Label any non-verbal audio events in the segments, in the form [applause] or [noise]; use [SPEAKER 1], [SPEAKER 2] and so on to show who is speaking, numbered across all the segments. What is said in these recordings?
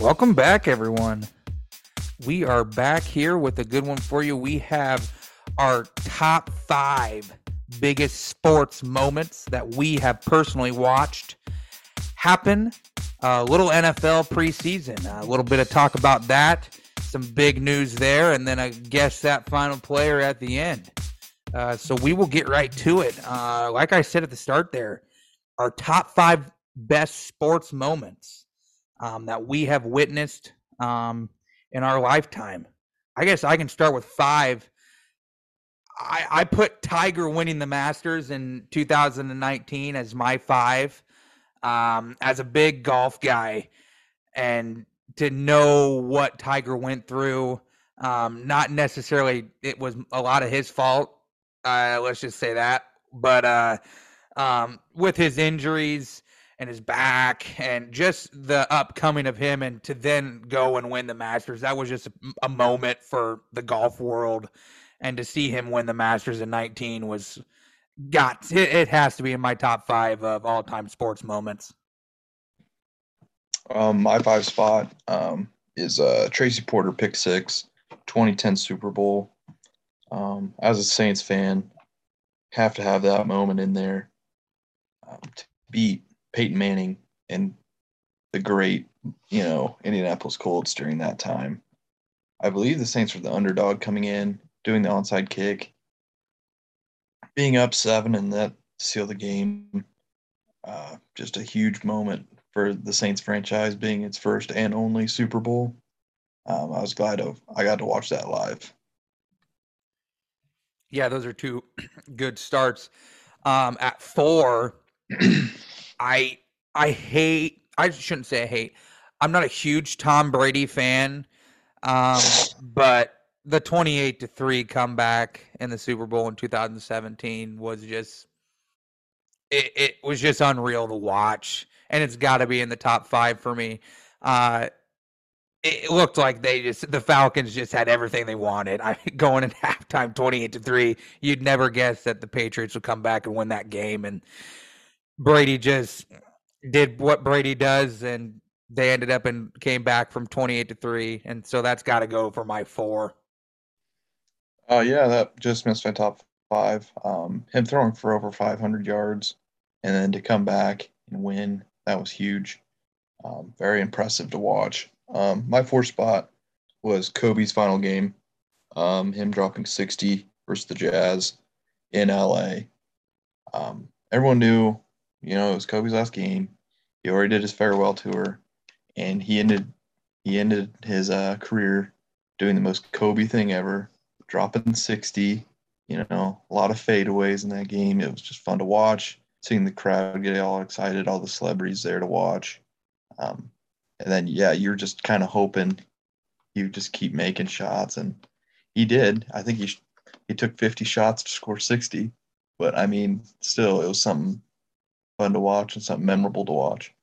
[SPEAKER 1] Welcome back, everyone. We are back here with a good one for you. We have our top five biggest sports moments that we have personally watched happen. A little NFL preseason, a little bit of talk about that, some big news there, and then I guess that final player at the end. Uh, so we will get right to it. Uh, like I said at the start there, our top five best sports moments um, that we have witnessed um, in our lifetime. I guess I can start with five. I, I put Tiger winning the Masters in 2019 as my five. Um, as a big golf guy, and to know what Tiger went through, um, not necessarily it was a lot of his fault. Uh, let's just say that, but uh, um, with his injuries and his back and just the upcoming of him and to then go and win the Masters. That was just a, moment for the golf world. And to see him win the Masters in 19 was got it, it has to be in my top five of all time sports moments.
[SPEAKER 2] Um, my five spot um, is uh, Tracy Porter pick six, 2010 Super Bowl. Um, as a Saints fan, have to have that moment in there um, to beat Peyton Manning and the great, you know, Indianapolis Colts during that time. I believe the Saints were the underdog coming in, doing the onside kick, being up seven, and that sealed the game. Uh, just a huge moment for the Saints franchise being its first and only Super Bowl. Um, I was glad of I got to watch that live.
[SPEAKER 1] Yeah, those are two [clears throat] good starts. Um, at four, [clears throat] I I hate. I shouldn't say I hate. I'm not a huge Tom Brady fan, um, [laughs] but the 28 to three comeback in the Super Bowl in 2017 was just it, it was just unreal to watch, and it's got to be in the top five for me. Uh, it looked like they just the Falcons just had everything they wanted. I [laughs] going in halftime 28 to 3, you'd never guess that the Patriots would come back and win that game and Brady just did what Brady does, and they ended up and came back from 28 to 3. And so that's got to go for my four.
[SPEAKER 2] Oh, uh, yeah, that just missed my top five. Um, him throwing for over 500 yards and then to come back and win, that was huge. Um, very impressive to watch. Um, my fourth spot was Kobe's final game, um, him dropping 60 versus the Jazz in LA. Um, everyone knew you know, it was Kobe's last game. He already did his farewell tour, and he ended he ended his uh, career doing the most Kobe thing ever, dropping 60. You know, a lot of fadeaways in that game. It was just fun to watch, seeing the crowd get all excited, all the celebrities there to watch. Um, and then, yeah, you're just kind of hoping would just keep making shots, and he did. I think he he took 50 shots to score 60, but I mean, still, it was something fun to watch and something memorable to watch.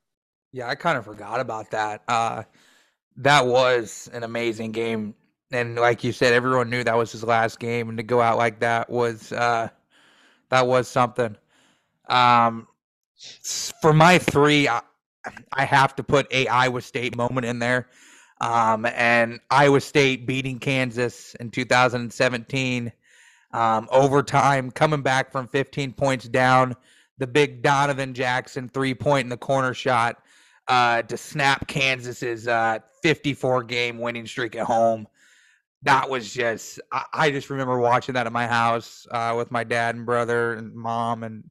[SPEAKER 1] Yeah, I kind of forgot about that. Uh, that was an amazing game, and like you said, everyone knew that was his last game, and to go out like that was uh, that was something. Um, for my three, I, I have to put a Iowa State moment in there. Um, and Iowa State beating Kansas in 2017, um, overtime, coming back from 15 points down the big Donovan Jackson three point in the corner shot uh, to snap Kansas's uh, 54 game winning streak at home. That was just, I, I just remember watching that at my house uh, with my dad and brother and mom. And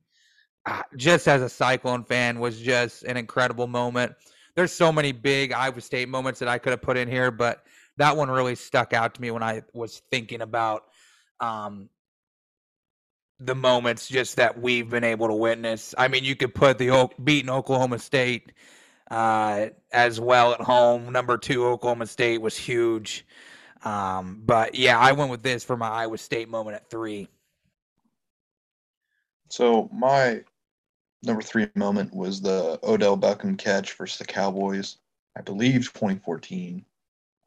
[SPEAKER 1] uh, just as a Cyclone fan, was just an incredible moment. There's so many big Iowa State moments that I could have put in here, but that one really stuck out to me when I was thinking about um, the moments just that we've been able to witness. I mean, you could put the beating Oklahoma State uh, as well at home. Number two, Oklahoma State was huge. Um, but yeah, I went with this for my Iowa State moment at three.
[SPEAKER 2] So my number three moment was the Odell Beckham catch versus the Cowboys. I believe 2014.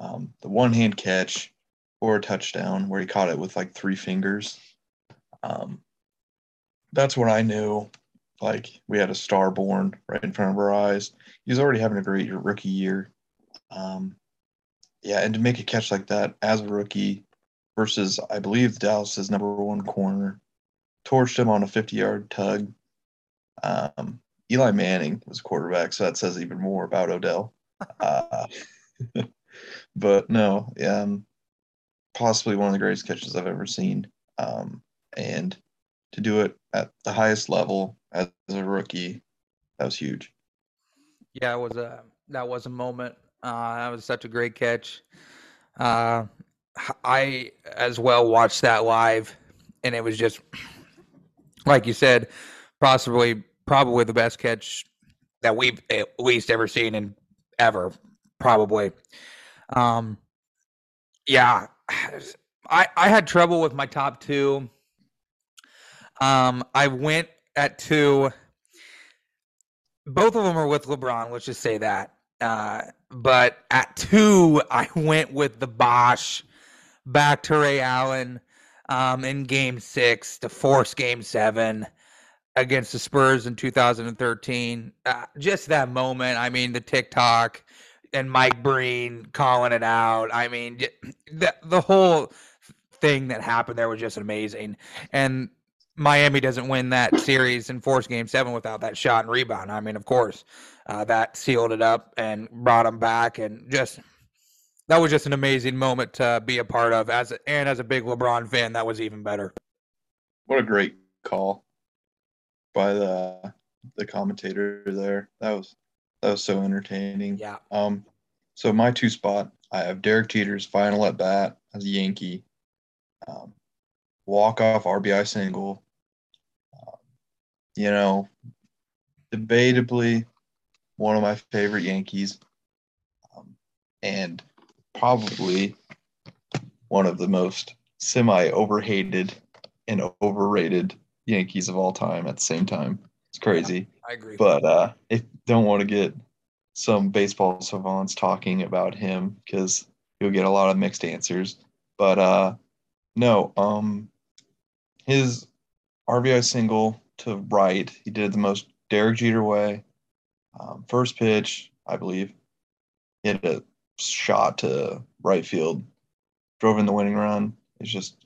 [SPEAKER 2] Um, the one hand catch or a touchdown where he caught it with like three fingers. Um, that's when I knew like we had a star born right in front of our eyes. He's already having a great rookie year. Um, yeah, and to make a catch like that as a rookie versus, I believe, Dallas's number one corner, torched him on a 50 yard tug. Um, Eli Manning was quarterback, so that says even more about Odell. [laughs] Uh, [laughs] but no, um, possibly one of the greatest catches I've ever seen. Um, and to do it at the highest level as a rookie, that was huge.
[SPEAKER 1] Yeah, it was a that was a moment. Uh, that was such a great catch. Uh, I as well watched that live, and it was just like you said, possibly probably the best catch that we've at least ever seen in ever, probably. Um, yeah, [sighs] I I had trouble with my top two. Um, I went at two. Both of them are with LeBron. Let's just say that. Uh, but at two, [laughs] I went with the Bosh back to Ray Allen um, in Game Six to force Game Seven against the Spurs in 2013. Uh, just that moment. I mean, the TikTok and Mike Breen calling it out. I mean, [clears throat] the the whole thing that happened there was just amazing. And Miami doesn't win that series in force game seven without that shot and rebound. I mean, of course, uh, that sealed it up and brought them back, and just that was just an amazing moment to be a part of. As a, and as a big LeBron fan, that was even better.
[SPEAKER 2] What a great call by the the commentator there. That was that was so entertaining.
[SPEAKER 1] Yeah.
[SPEAKER 2] Um. So my two spot, I have Derek Jeter's final at bat as a Yankee. Um, walk off RBI single you know, debatably one of my favorite Yankees, um, and probably one of the most semi overhated and overrated Yankees of all time at the same time. It's crazy.
[SPEAKER 1] Yeah, I agree.
[SPEAKER 2] But uh, if don't want to get some baseball savants talking about him because you'll get a lot of mixed answers. But uh, no, um, his RBI single to right. He did it the most Derek Jeter way. Um, first pitch, I believe, hit a shot to right field, drove in the winning run. It's just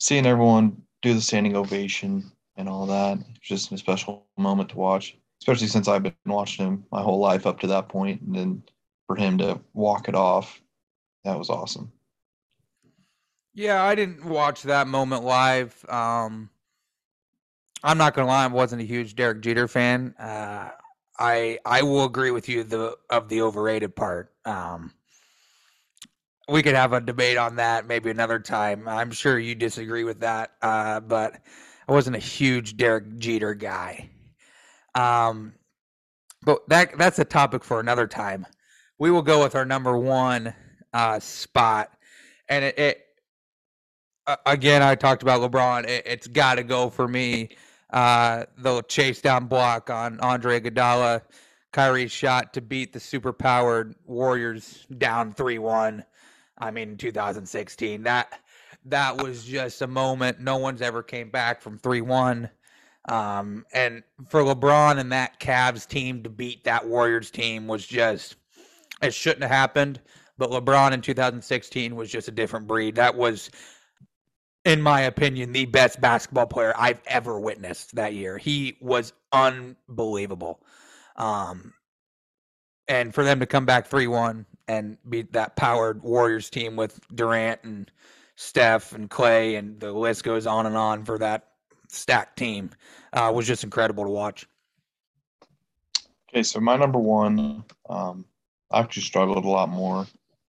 [SPEAKER 2] seeing everyone do the standing ovation and all that. It's just a special moment to watch, especially since I've been watching him my whole life up to that point, and then for him to walk it off, that was awesome.
[SPEAKER 1] Yeah, I didn't watch that moment live. Um, I'm not gonna lie, I wasn't a huge Derek Jeter fan. Uh, I I will agree with you the of the overrated part. Um, we could have a debate on that maybe another time. I'm sure you disagree with that, uh, but I wasn't a huge Derek Jeter guy. Um, but that that's a topic for another time. We will go with our number one uh, spot, and it, it again I talked about LeBron. It, it's got to go for me uh, the chase down block on Andre Iguodala, Kyrie's shot to beat the super-powered Warriors down 3-1. I mean, 2016, that that was just a moment. No one's ever came back from 3-1. Um, and for LeBron and that Cavs team to beat that Warriors team was just it shouldn't have happened. But LeBron in 2016 was just a different breed. That was in my opinion, the best basketball player I've ever witnessed that year. He was unbelievable. Um, and for them to come back 3 1 and beat that powered Warriors team with Durant and Steph and Clay, and the list goes on and on for that stacked team uh, was just incredible to watch.
[SPEAKER 2] Okay, so my number one, um, I actually struggled a lot more.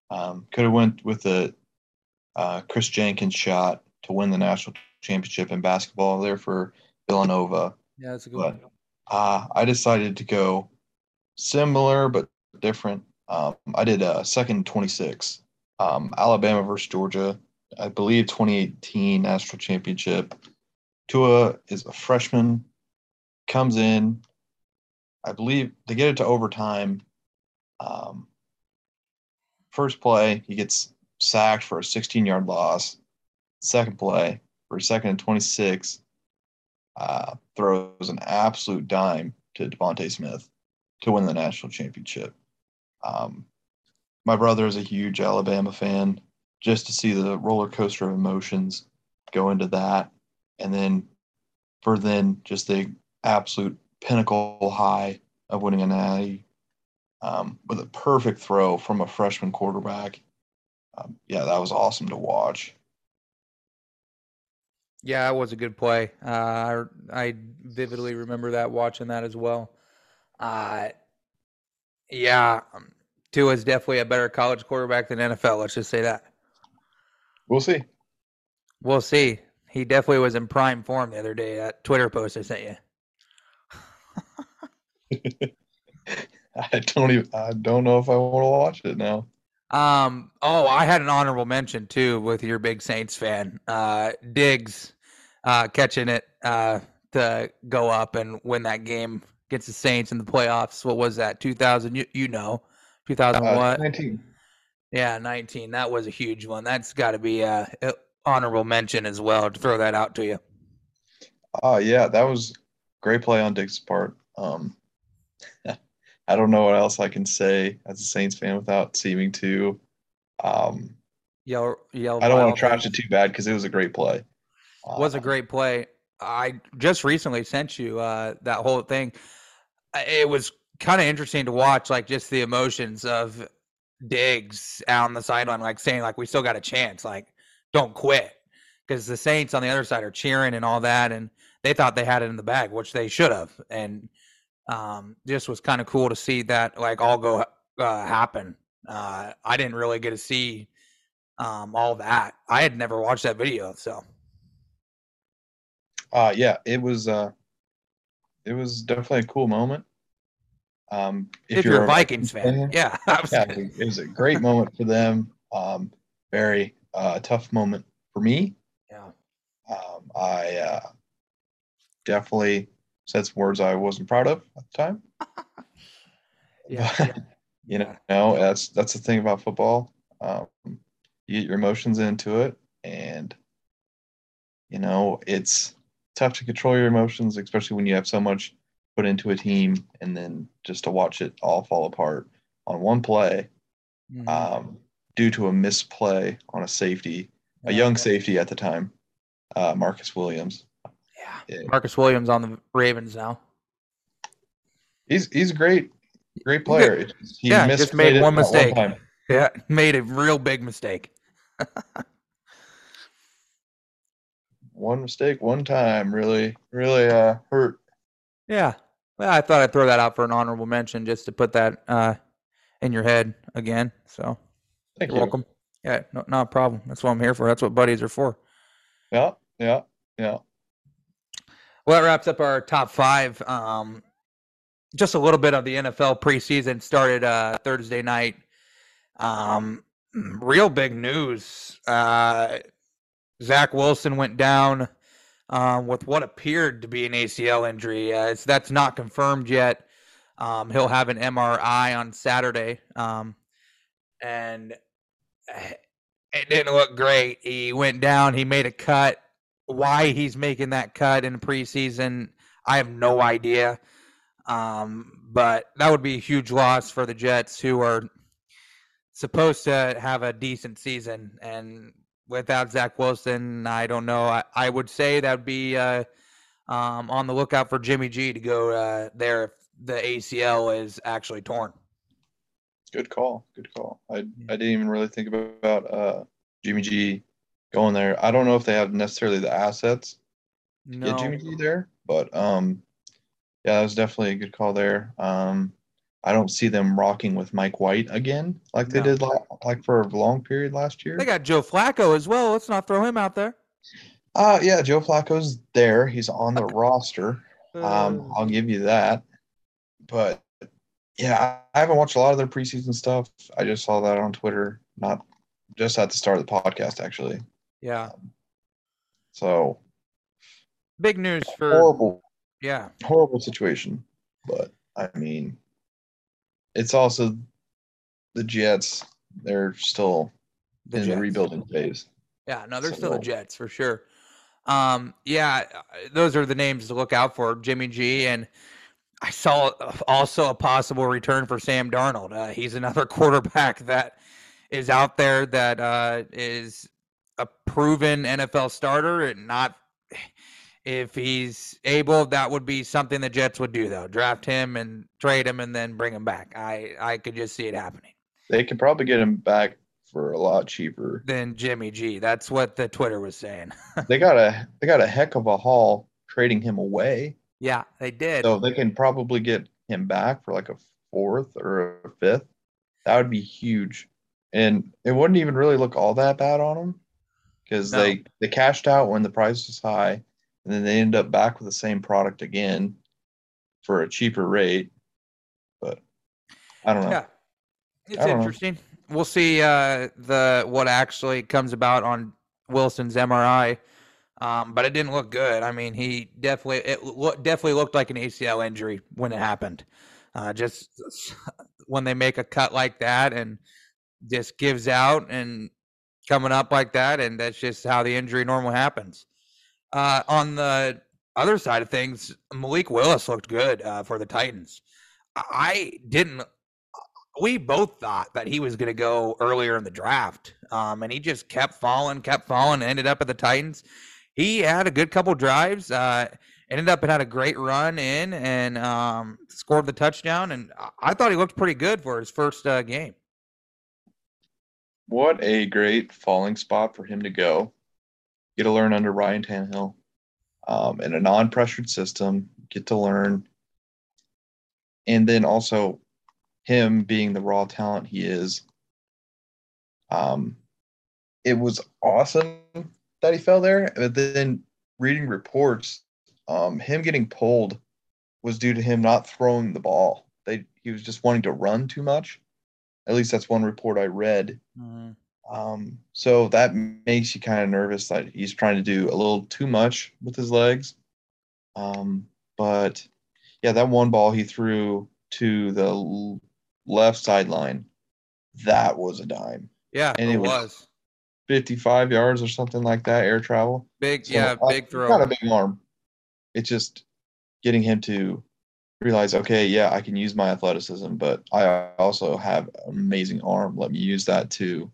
[SPEAKER 2] Um, could have went with the uh, Kris Jenkins shot to win the national championship in basketball there for Villanova.
[SPEAKER 1] Yeah, that's a good but, one.
[SPEAKER 2] Uh, I decided to go similar but different. Um, I did a second 26, um, Alabama versus Georgia. I believe 2018 national championship. Tua is a freshman, comes in. I believe they get it to overtime. Um, first play, he gets sacked for a 16 yard loss second play for second and 26, uh, throws an absolute dime to DeVonta Smith to win the national championship. Um, my brother is a huge Alabama fan. Just to see the roller coaster of emotions go into that, and then for then just the absolute pinnacle high of winning a natty um, with a perfect throw from a freshman quarterback. Um, yeah, that was awesome to watch.
[SPEAKER 1] Yeah, it was a good play. Uh, I, I vividly remember that watching that as well. Uh, yeah, um, Tua is definitely a better college quarterback than NFL. Let's just say that.
[SPEAKER 2] We'll see.
[SPEAKER 1] We'll see. He definitely was in prime form the other day. That Twitter post I sent
[SPEAKER 2] you. [laughs] I don't even. I don't know if I want to watch it now.
[SPEAKER 1] Um. Oh, I had an honorable mention too with your big Saints fan, uh, Diggs, uh, catching it uh, to go up and win that game against the Saints in the playoffs. What was that? Two thousand. You you know, two thousand uh.
[SPEAKER 2] Nineteen.
[SPEAKER 1] Yeah, nineteen. That was a huge one. That's got to be a honorable mention as well to throw that out to you.
[SPEAKER 2] Oh yeah, that was great play on Diggs's part. Um, [laughs] I don't know what else I can say as a Saints fan without seeming to um,
[SPEAKER 1] yell yell.
[SPEAKER 2] I don't want to trash it too bad because it was a great play.
[SPEAKER 1] Was a great play. I just recently sent you uh, that whole thing. It was kind of interesting to watch, like just the emotions of Diggs out on the sideline, like saying, like we still got a chance, like don't quit, because the Saints on the other side are cheering and all that, and they thought they had it in the bag, which they should have, and um, just was kind of cool to see that like all go uh, happen. Uh, I didn't really get to see um, all that. I had never watched that video, so.
[SPEAKER 2] Uh, yeah, it was. Uh, it was definitely a cool moment. Um,
[SPEAKER 1] if, if you're, you're, a Vikings fan, fan yeah, [laughs]
[SPEAKER 2] yeah, it was a great moment for them. Um, very uh, tough moment for me.
[SPEAKER 1] Yeah,
[SPEAKER 2] um, I uh, definitely said some words I wasn't proud of at the time. [laughs]
[SPEAKER 1] yeah, yeah. [laughs]
[SPEAKER 2] you know, no, that's that's the thing about football. Um, you get your emotions into it, and you know it's tough to control your emotions, especially when you have so much put into a team, and then just to watch it all fall apart on one play, mm-hmm. um, due to a misplay on a safety, a young safety at the time, uh, Marcus Williams.
[SPEAKER 1] Yeah. Marcus Williams on the Ravens now.
[SPEAKER 2] He's he's a great great player.
[SPEAKER 1] He yeah, just made one mistake. One yeah, [laughs] made a real big mistake. [laughs]
[SPEAKER 2] one mistake, one time, really, really uh, hurt.
[SPEAKER 1] Yeah, well, I thought I'd throw that out for an honorable mention just to put that uh, in your head again. So,
[SPEAKER 2] Thank
[SPEAKER 1] you're
[SPEAKER 2] you.
[SPEAKER 1] welcome. Yeah, no, not a problem. That's what I'm here for. That's what buddies are for.
[SPEAKER 2] Yeah, yeah, yeah.
[SPEAKER 1] Well, that wraps up our top five. Um, just a little bit of the NFL preseason started uh, Thursday night. Um, [clears throat] real big news. Uh, Zach Wilson went down uh, with what appeared to be an ACL injury. Uh, that's not confirmed yet. Um, he'll have an MRI on Saturday. Um, and it didn't look great. He went down, he made a cut why he's making that cut in preseason, I have no idea. Um, but that would be a huge loss for the Jets, who are supposed to have a decent season. And without Zach Wilson, I don't know. I, I would say that would be uh, um, on the lookout for Jimmy G to go uh, there if the ACL is actually torn.
[SPEAKER 2] Good call. Good call. I I didn't even really think about uh, Jimmy G going there. I don't know if they have necessarily the assets to no. get Jimmy G there, but um, yeah, that was definitely a good call there. Um, I don't see them rocking with Mike White again like they no. did like for a long period last year.
[SPEAKER 1] They got Joe Flacco as well. Let's not throw him out there.
[SPEAKER 2] Uh yeah, Joe Flacco's there. He's on the [laughs] roster. Um, I'll give you that. But yeah, I haven't watched a lot of their preseason stuff. I just saw that on Twitter, not just at the start of the podcast, actually.
[SPEAKER 1] Yeah. Um,
[SPEAKER 2] so
[SPEAKER 1] big news for
[SPEAKER 2] horrible.
[SPEAKER 1] Yeah.
[SPEAKER 2] Horrible situation. But I mean it's also the Jets. They're still the in Jets. the rebuilding phase.
[SPEAKER 1] Yeah, no, they're so, still the Jets for sure. Um, yeah, those are the names to look out for, Jimmy G, and I saw also a possible return for Sam Darnold. Uh, he's another [laughs] quarterback that is out there that uh, is a proven NFL starter and not if he's able, that would be something the Jets would do though. Draft him and trade him and then bring him back. I I could just see it happening.
[SPEAKER 2] They could probably get him back for a lot cheaper
[SPEAKER 1] than Jimmy G. That's what the Twitter was saying. [laughs]
[SPEAKER 2] they got a they got a heck of a haul trading him away.
[SPEAKER 1] Yeah, they did.
[SPEAKER 2] So they can probably get him back for like a fourth or a fifth. That would be huge. And it wouldn't even really look all that bad on them because no. they they cashed out when the price was high and then they end up back with the same product again for a cheaper rate. But I don't know.
[SPEAKER 1] Yeah, it's interesting. Know. We'll see uh, the what actually comes about on Wilson's MRI. Um, but it didn't look good. I mean, he definitely it lo- definitely looked like an ACL injury when it happened. Uh, just when they make a cut like that and just gives out and coming up like that, and that's just how the injury normally happens. Uh, on the other side of things, Malik Willis looked good uh, for the Titans. I didn't. We both thought that he was going to go earlier in the draft, um, and he just kept falling, kept falling, and ended up at the Titans. He had a good couple drives. Uh, ended up and had a great run in and um, scored the touchdown. And I thought he looked pretty good for his first uh, game.
[SPEAKER 2] What a great falling spot for him to go get to learn under Ryan Tannehill um, in a non-pressured system. Get to learn, and then also him being the raw talent he is. Um, it was awesome that he fell there, but then reading reports, um, him getting pulled was due to him not throwing the ball. They he was just wanting to run too much. At least that's one report I read. Mm-hmm. Um, so that makes you kind of nervous that he's trying to do a little too much with his legs. Um, but yeah, that one ball he threw to the left sideline, that was a dime.
[SPEAKER 1] Yeah, and it, it was
[SPEAKER 2] 55 yards or something like that air travel.
[SPEAKER 1] Big, so yeah, I, big throw.
[SPEAKER 2] Got a big arm. It's just getting him to realize, okay, yeah, I can use my athleticism, but I also have an amazing arm. Let me use that too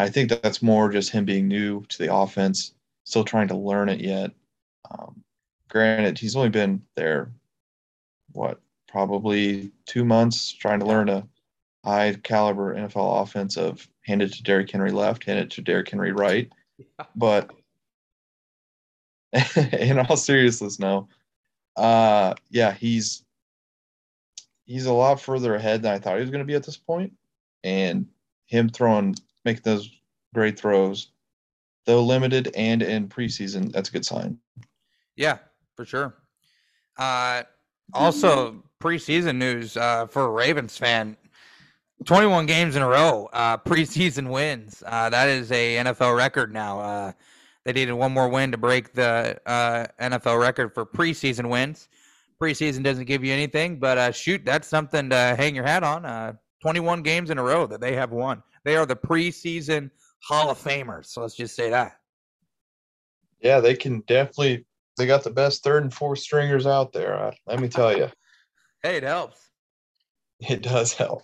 [SPEAKER 2] I think that that's more just him being new to the offense, still trying to learn it yet. Um, granted, he's only been there, what, probably two months trying to learn a high caliber NFL offense of hand it to Derrick Henry left, hand it to Derrick Henry right. But [laughs] in all seriousness, no. Uh, yeah, he's he's a lot further ahead than I thought he was going to be at this point, and him throwing make those great throws, though limited and in preseason. That's a good sign.
[SPEAKER 1] Yeah, for sure. Uh, also, preseason news uh, for a Ravens fan 21 games in a row, uh, preseason wins. Uh, that is a NFL record now. Uh, they needed one more win to break the uh, NFL record for preseason wins. Preseason doesn't give you anything, but uh, shoot, that's something to hang your hat on. Uh, 21 games in a row that they have won. They are the preseason Hall of Famers. So let's just say that.
[SPEAKER 2] Yeah, they can definitely. They got the best third and fourth stringers out there. Uh, let me tell you. [laughs]
[SPEAKER 1] hey, it helps.
[SPEAKER 2] It does help.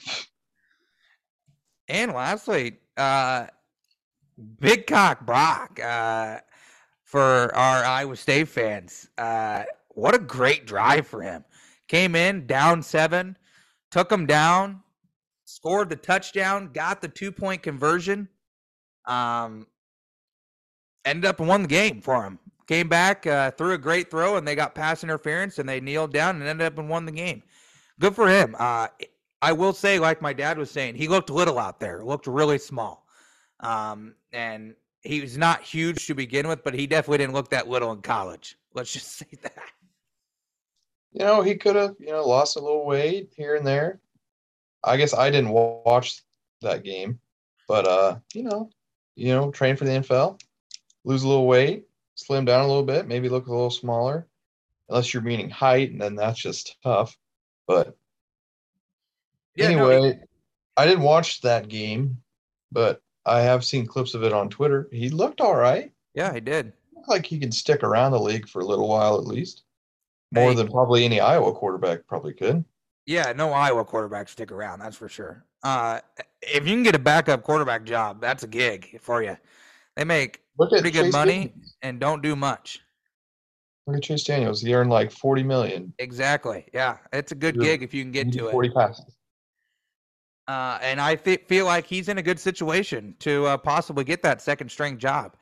[SPEAKER 1] And lastly, uh, Big Cock Brock uh, for our Iowa State fans. Uh, what a great drive for him. Came in down seven, took him down, scored the touchdown, got the two point conversion. Um, ended up and won the game for him. Came back, uh, threw a great throw, and they got pass interference, and they kneeled down and ended up and won the game. Good for him. Uh, I will say, like my dad was saying, he looked little out there. Looked really small, um, and he was not huge to begin with, but he definitely didn't look that little in college. Let's [laughs] just say that.
[SPEAKER 2] You know, he could have, you know, lost a little weight here and there. I guess I didn't watch that game, but uh, you know, you know, train for the NFL, lose a little weight, slim down a little bit, maybe look a little smaller, unless you're meaning height, and then that's just tough. But yeah, anyway, no, he... I didn't watch that game, but I have seen clips of it on Twitter. He looked all right.
[SPEAKER 1] Yeah, he did.
[SPEAKER 2] Looked like he can stick around the league for a little while at least. More
[SPEAKER 1] Hey.
[SPEAKER 2] than probably any Iowa quarterback probably could.
[SPEAKER 1] Yeah, no Iowa quarterback stick around. That's for sure. Uh, if you can get a backup quarterback job, that's a gig for you. They make pretty good
[SPEAKER 2] Chase
[SPEAKER 1] money
[SPEAKER 2] Daniels.
[SPEAKER 1] and don't do much.
[SPEAKER 2] Look at Chase Daniels. He earned like forty million.
[SPEAKER 1] Exactly. Yeah, it's a good gig if you can get to it.
[SPEAKER 2] Forty passes.
[SPEAKER 1] Uh, and I th- feel like he's in a good situation to uh, possibly get that second string job.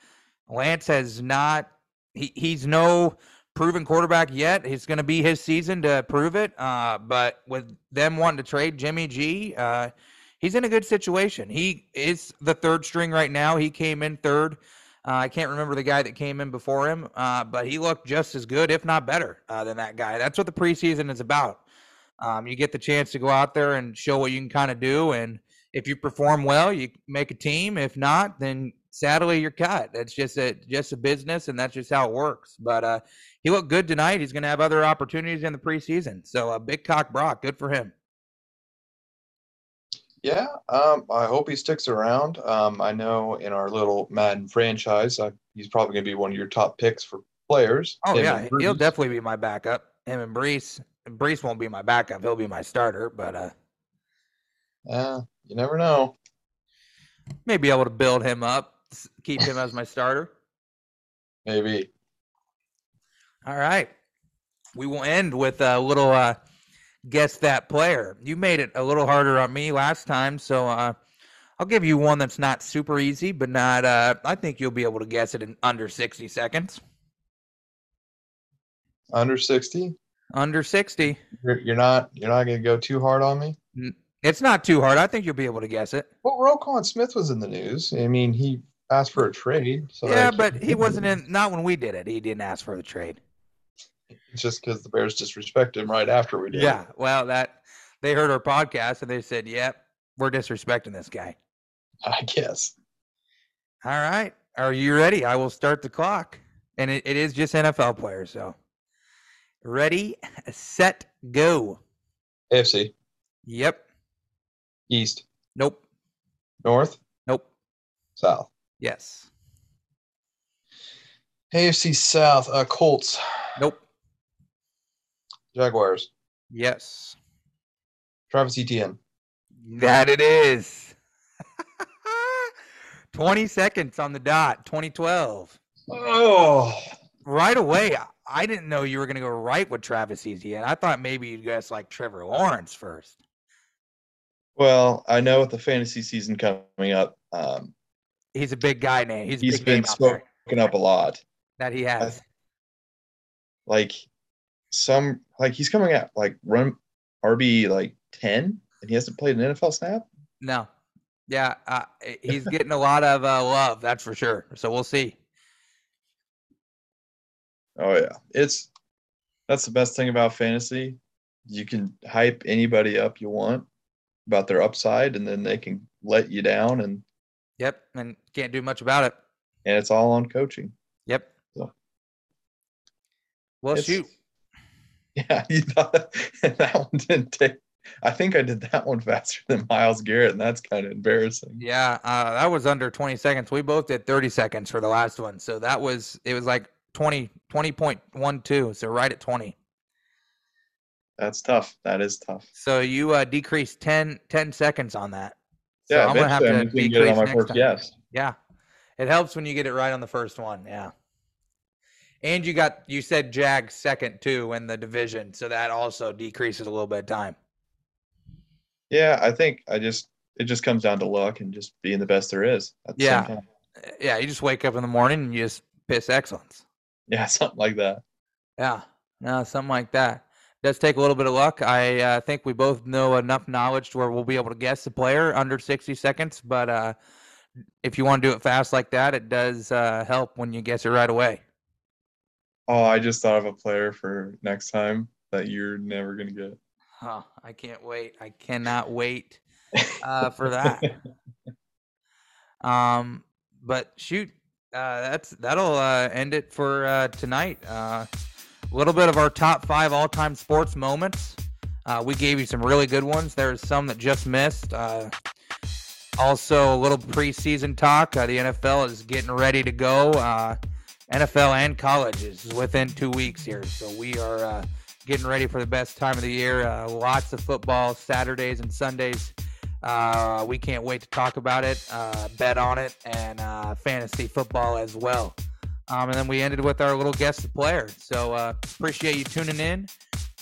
[SPEAKER 1] Lance has not. He, he's no proven quarterback yet. It's going to be his season to prove it. Uh, but with them wanting to trade Jimmy G, uh, he's in a good situation. He is the third string right now. He came in third. Uh, I can't remember the guy that came in before him, uh, but he looked just as good, if not better, uh, than that guy. That's what the preseason is about. Um, you get the chance to go out there and show what you can kind of do, and if you perform well, you make a team. If not, then sadly you're cut. That's just a just a business, and that's just how it works. But uh, he looked good tonight. He's going to have other opportunities in the preseason. So uh, big cock Brock, good for him.
[SPEAKER 2] Yeah, um, I hope he sticks around. Um, I know in our little Madden franchise, uh, he's probably going to be one of your top picks for players.
[SPEAKER 1] Oh
[SPEAKER 2] Him
[SPEAKER 1] yeah, he'll definitely be my backup. Him and Brees. Brees won't be my backup. He'll be my starter, but uh,
[SPEAKER 2] Yeah, you never know.
[SPEAKER 1] may be able to build him up, keep him as my starter.
[SPEAKER 2] Maybe.
[SPEAKER 1] All right. We will end with a little uh, guess that player. You made it a little harder on me last time, so uh, I'll give you one that's not super easy, but not. Uh, I think you'll be able to guess it in under sixty seconds.
[SPEAKER 2] Under sixty.
[SPEAKER 1] Under sixty.
[SPEAKER 2] You're, you're not. You're not going to go too hard on me.
[SPEAKER 1] It's not too hard. I think you'll be able to guess it.
[SPEAKER 2] Well, Roquan Smith was in the news. I mean, he asked for a trade. So
[SPEAKER 1] yeah, but he wasn't in. Not when we did it. He didn't ask for the trade.
[SPEAKER 2] It's just because the Bears disrespected him right after we did. it.
[SPEAKER 1] Yeah. Well, that they heard our podcast and they said, "Yep, we're disrespecting this guy."
[SPEAKER 2] I guess.
[SPEAKER 1] All right. Are you ready? I will start the clock. And it, it is just NFL players. So ready, set, go.
[SPEAKER 2] AFC
[SPEAKER 1] Yep.
[SPEAKER 2] East,
[SPEAKER 1] Nope.
[SPEAKER 2] North,
[SPEAKER 1] Nope.
[SPEAKER 2] South.
[SPEAKER 1] Yes.
[SPEAKER 2] AFC South. Uh, Colts,
[SPEAKER 1] Nope.
[SPEAKER 2] Jaguars,
[SPEAKER 1] Yes.
[SPEAKER 2] Travis Etienne.
[SPEAKER 1] That it is. [laughs] 20 seconds on the dot. 2012.
[SPEAKER 2] Oh,
[SPEAKER 1] Right away, I- I didn't know you were going to go right with Travis Etienne. I thought maybe you'd guess like Trevor Lawrence first.
[SPEAKER 2] well, I know with the fantasy season coming up, um,
[SPEAKER 1] He's a big guy now. He's,
[SPEAKER 2] he's
[SPEAKER 1] big
[SPEAKER 2] been
[SPEAKER 1] name there
[SPEAKER 2] spoken up a lot.
[SPEAKER 1] that he has.
[SPEAKER 2] Like some, like he's coming out like run RB like ten, and he hasn't played an NFL snap.
[SPEAKER 1] No. Yeah, uh, he's getting a lot of uh, love, that's for sure. So we'll see.
[SPEAKER 2] Oh yeah, it's that's the best thing about fantasy. You can hype anybody up you want about their upside, and then they can let you down, and
[SPEAKER 1] Yep, and can't do much about it.
[SPEAKER 2] and it's all on coaching.
[SPEAKER 1] Yep.
[SPEAKER 2] So,
[SPEAKER 1] Well,
[SPEAKER 2] it's-
[SPEAKER 1] shoot. [laughs]
[SPEAKER 2] Yeah, you thought [laughs] that one didn't take. I think I did that one faster than Myles Garrett, and that's kind of embarrassing.
[SPEAKER 1] Yeah, uh, that was under 20 seconds. We both did 30 seconds for the last one. So that was, it was like 20, 20.12. So right at 20.
[SPEAKER 2] That's tough. That is tough.
[SPEAKER 1] So you uh, decreased 10, 10 seconds on that. So
[SPEAKER 2] Yeah,
[SPEAKER 1] I'm to have to
[SPEAKER 2] I'm get it on my first
[SPEAKER 1] time.
[SPEAKER 2] guess.
[SPEAKER 1] Yeah. It helps when you get it right on the first one. Yeah. And you got, you said Jags second too in the division. So that also decreases a little bit of time.
[SPEAKER 2] Yeah, I think I just it just comes down to luck and just being the best there is. At the
[SPEAKER 1] Yeah.
[SPEAKER 2] Same time.
[SPEAKER 1] Yeah. You just wake up in the morning and you just piss excellence.
[SPEAKER 2] Yeah, [laughs] something like that.
[SPEAKER 1] Yeah, no, something like that. Does take a little bit of luck. I uh, think we both know enough knowledge to where we'll be able to guess the player under 60 seconds. But uh, if you want to do it fast like that, it does uh, help when you guess it right away.
[SPEAKER 2] Oh, I just thought of a player for next time that you're never gonna get.
[SPEAKER 1] Huh, I can't wait. I cannot wait uh, for that. [laughs] Um, but shoot, uh, that's that'll uh, end it for uh, tonight. A little bit of our top five all-time sports moments. Uh, we gave you some really good ones. There's some that just missed. Uh, also, a little preseason talk. Uh, the NFL is getting ready to go. Uh, NFL and college is within two weeks here. So we are uh, getting ready for the best time of the year. Uh, lots of football Saturdays and Sundays. We can't wait to talk about it, bet on it, and fantasy football as well. Um, and then we ended with our little guest the player. So uh, appreciate you tuning in.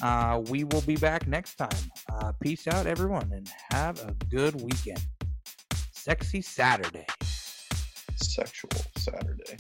[SPEAKER 1] Uh, we will be back next time. Uh, peace out, everyone, and have a good weekend. Sexy Saturday.
[SPEAKER 2] Sexual Saturday.